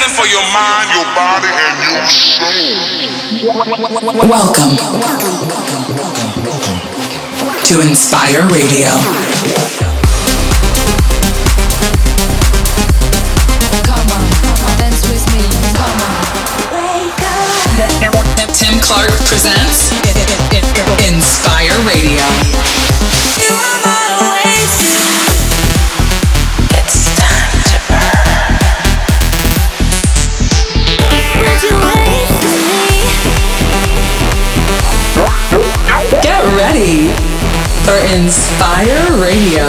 something for your mind, your body, and your soul. Welcome to Inspire Radio. Tim Clark presents Inspire Radio. For Inspire Radio.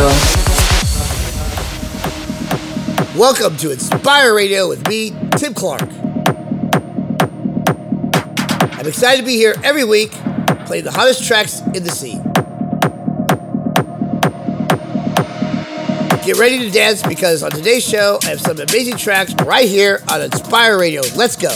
Welcome to Inspire Radio with me, Tim Clark. I'm excited to be here every week playing the hottest tracks in the scene. Get ready to dance because on today's show, I have some amazing tracks right here on Inspire Radio. Let's go.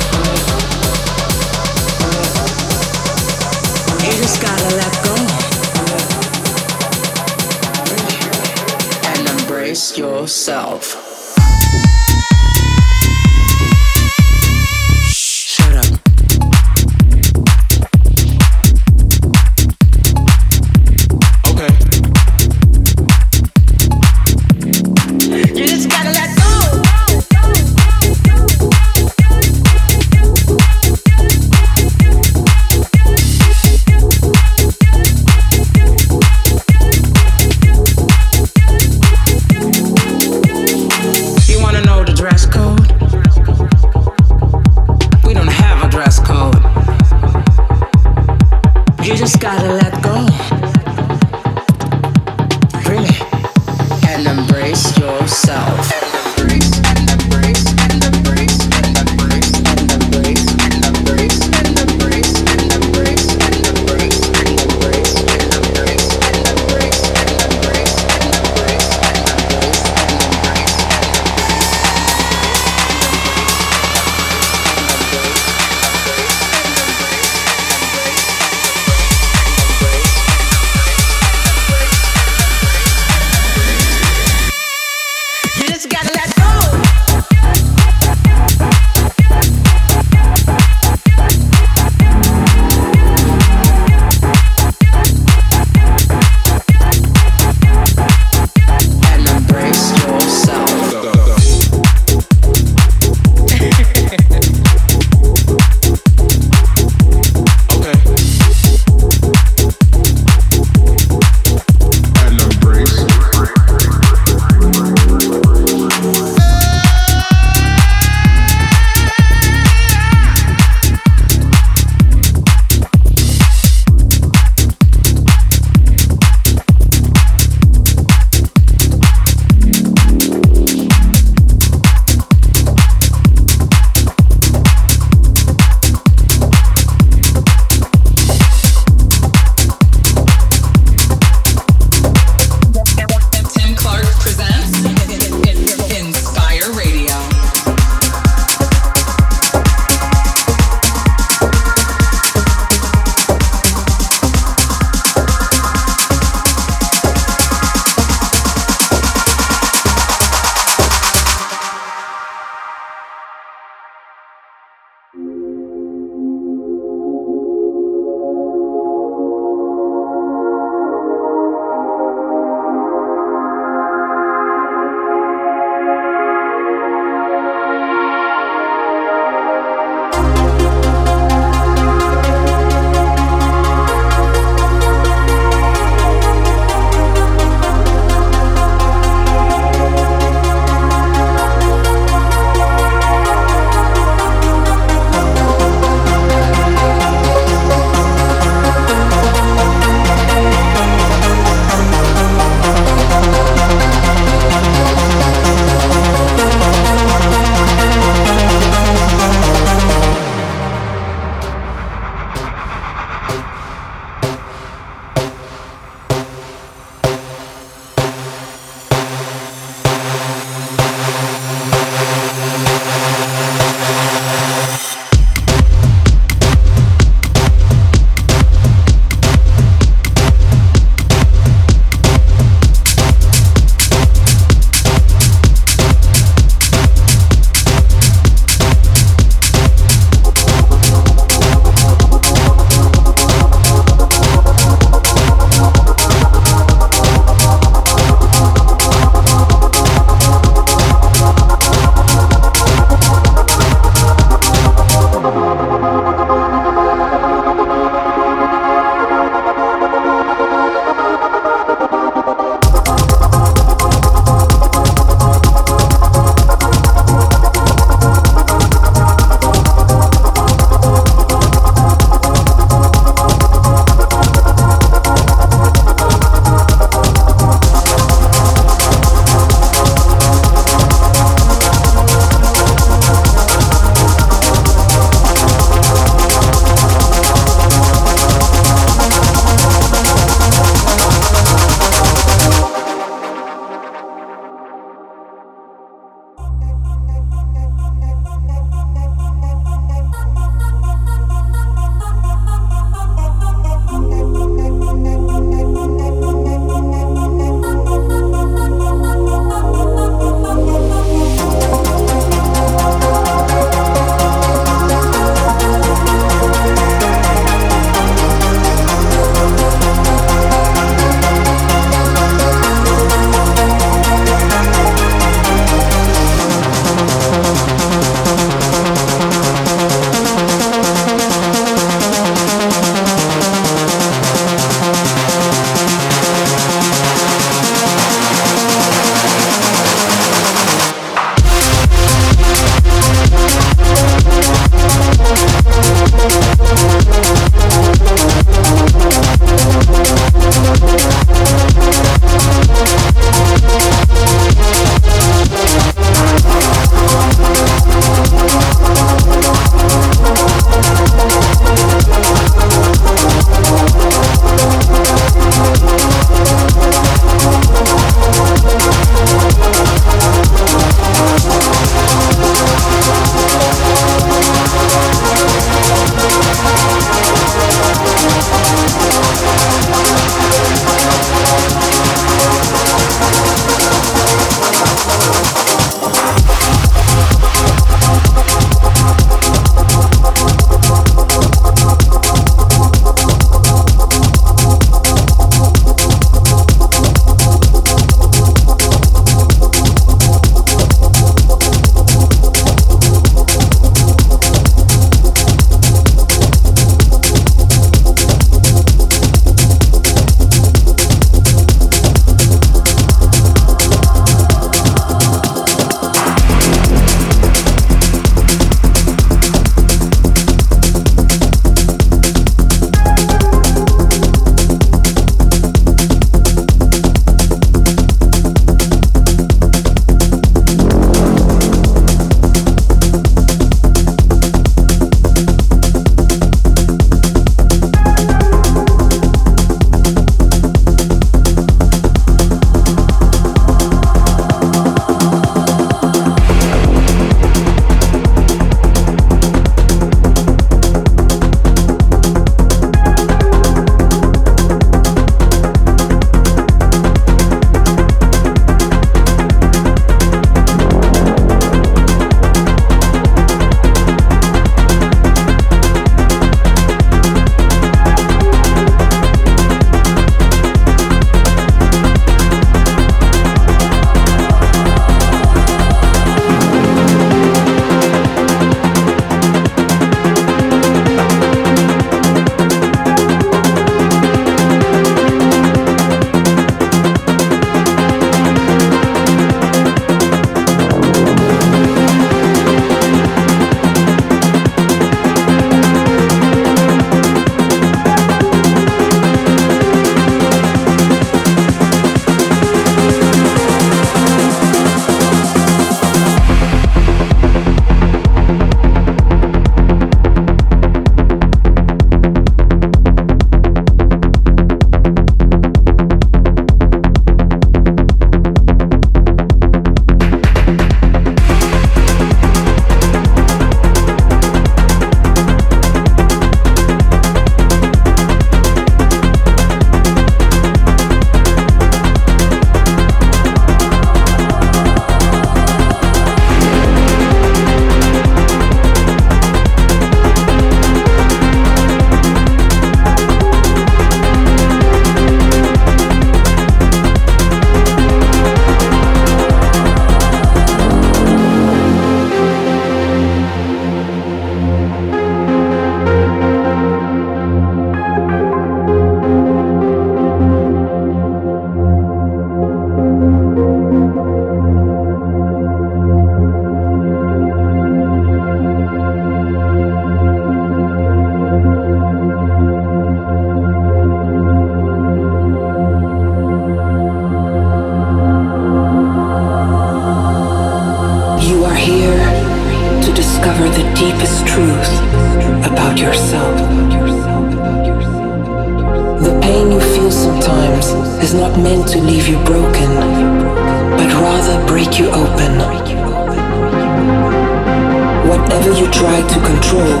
try to control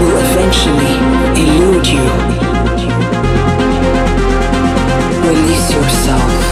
will eventually elude you. Release yourself.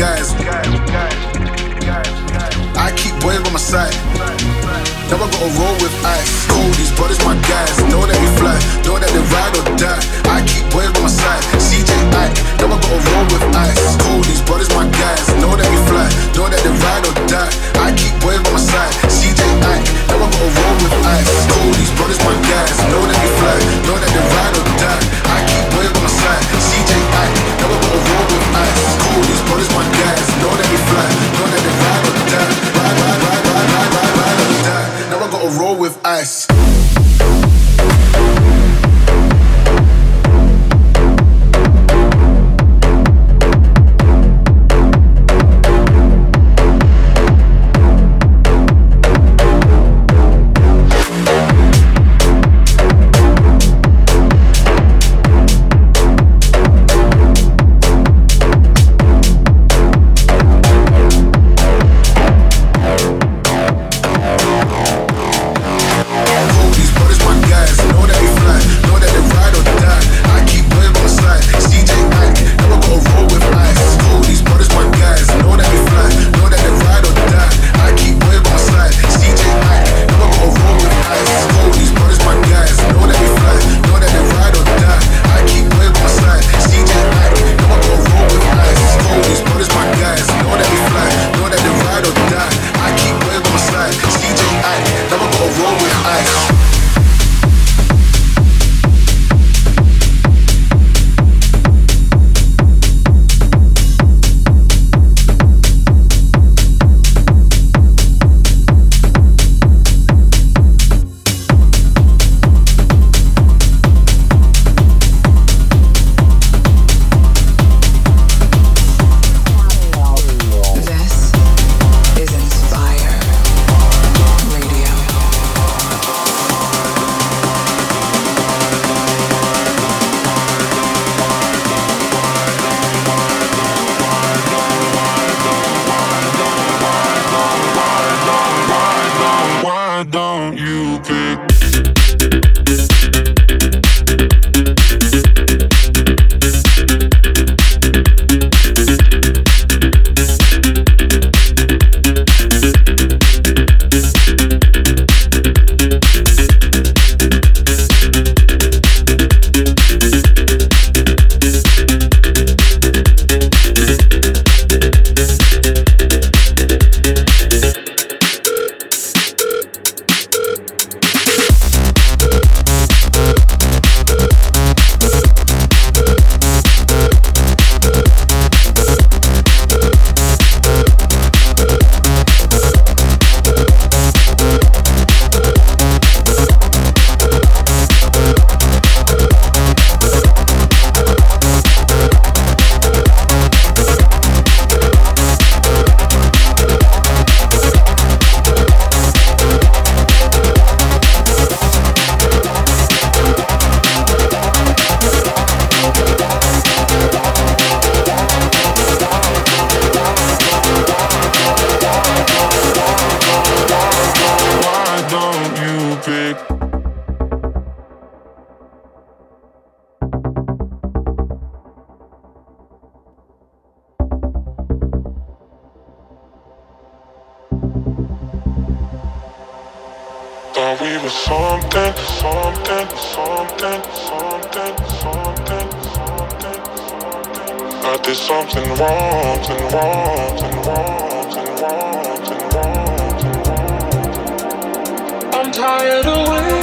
guys. I keep boys by my side. Now I gotta roll with ice. Cool, these brothers my guys. Know that we fly, know that they ride or die. I keep boys by my side. CJ Ike, now I gotta roll with ice. Cool, these brothers my guys. Know that we fly, know that they ride or die. I keep boys by my side. CJ Ike, now I gotta roll with ice. Cool, these brothers my guys. Know that we fly, know that they ride or die. roll with ice. thought we were something, something, something, something, something, something, something. I did something wrong, and wrong, and wrong, and wrong, and wrong, and wrong. I'm tired of waiting.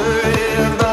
wherever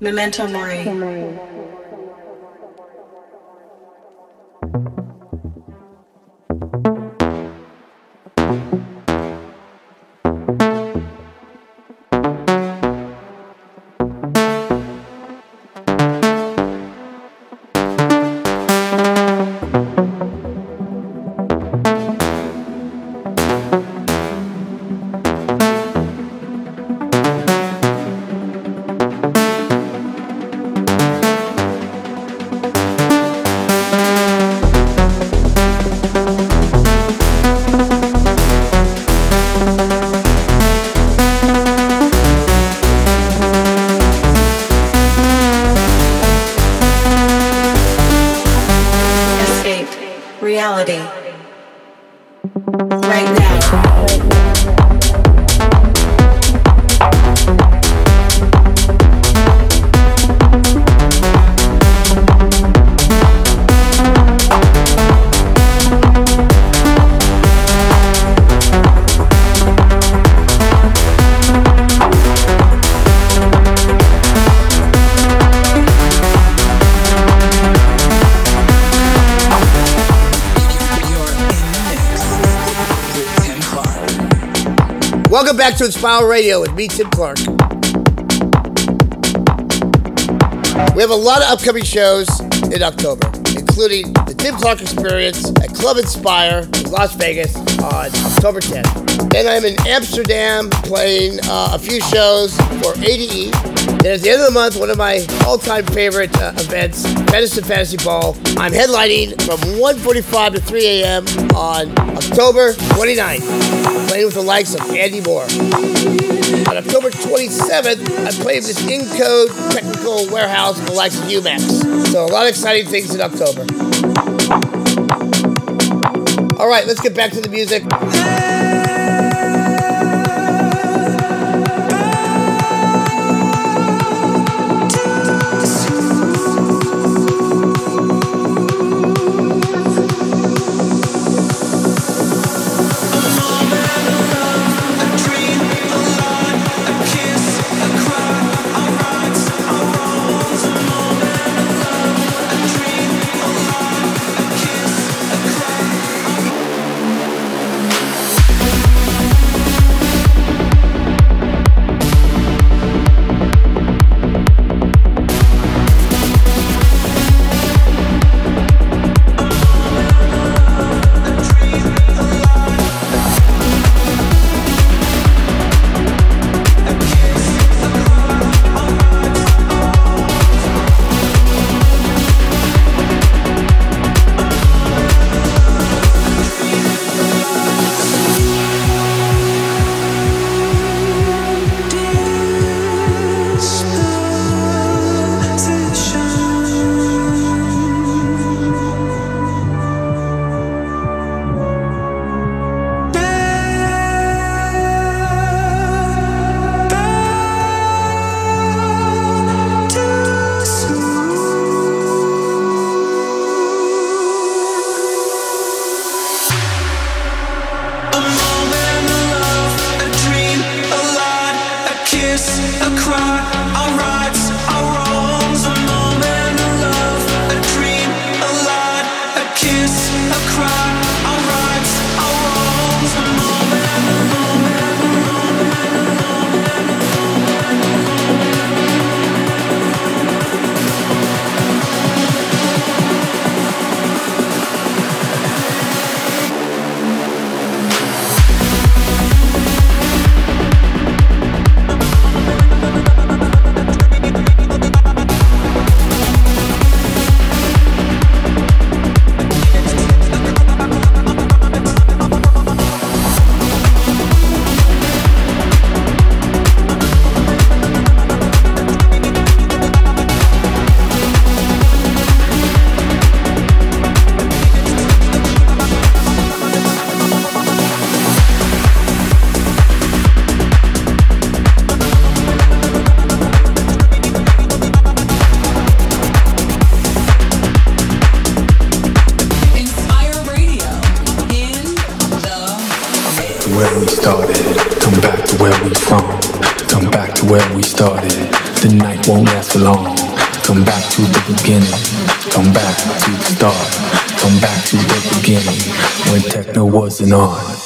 Memento Mori. To Inspire Radio with me, Tim Clark. We have a lot of upcoming shows in October, including the Tim Clark Experience at Club Inspire in Las Vegas on October 10th. Then I'm in Amsterdam playing uh, a few shows for ADE. And at the end of the month, one of my all-time favorite uh, events, Medicine Fantasy Ball. I'm headlining from 1.45 to 3 a.m. on October 29th playing with the likes of Andy Moore. On October 27th, I played this Encode Technical Warehouse with the likes of UMAX. So a lot of exciting things in October. All right, let's get back to the music. Beginning. Come back to the start. Come back to the beginning when techno wasn't on.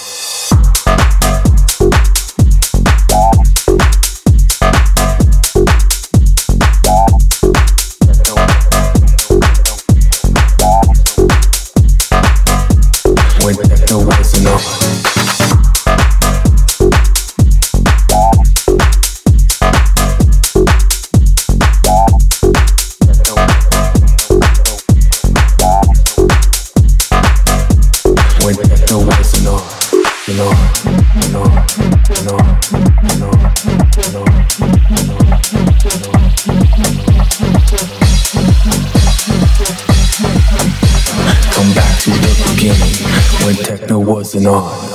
On. where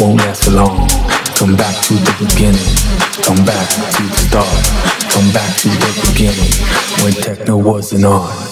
won't last for long. Come back to the beginning. Come back to the start. Come back to the beginning when techno wasn't on.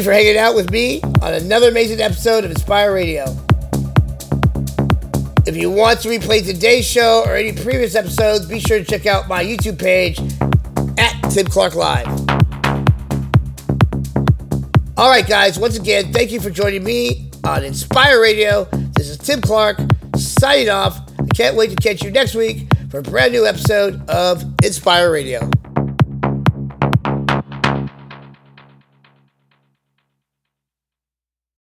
You for hanging out with me on another amazing episode of Inspire Radio. If you want to replay today's show or any previous episodes, be sure to check out my YouTube page at Tim Clark Live. All right, guys, once again, thank you for joining me on Inspire Radio. This is Tim Clark signing off. I can't wait to catch you next week for a brand new episode of Inspire Radio.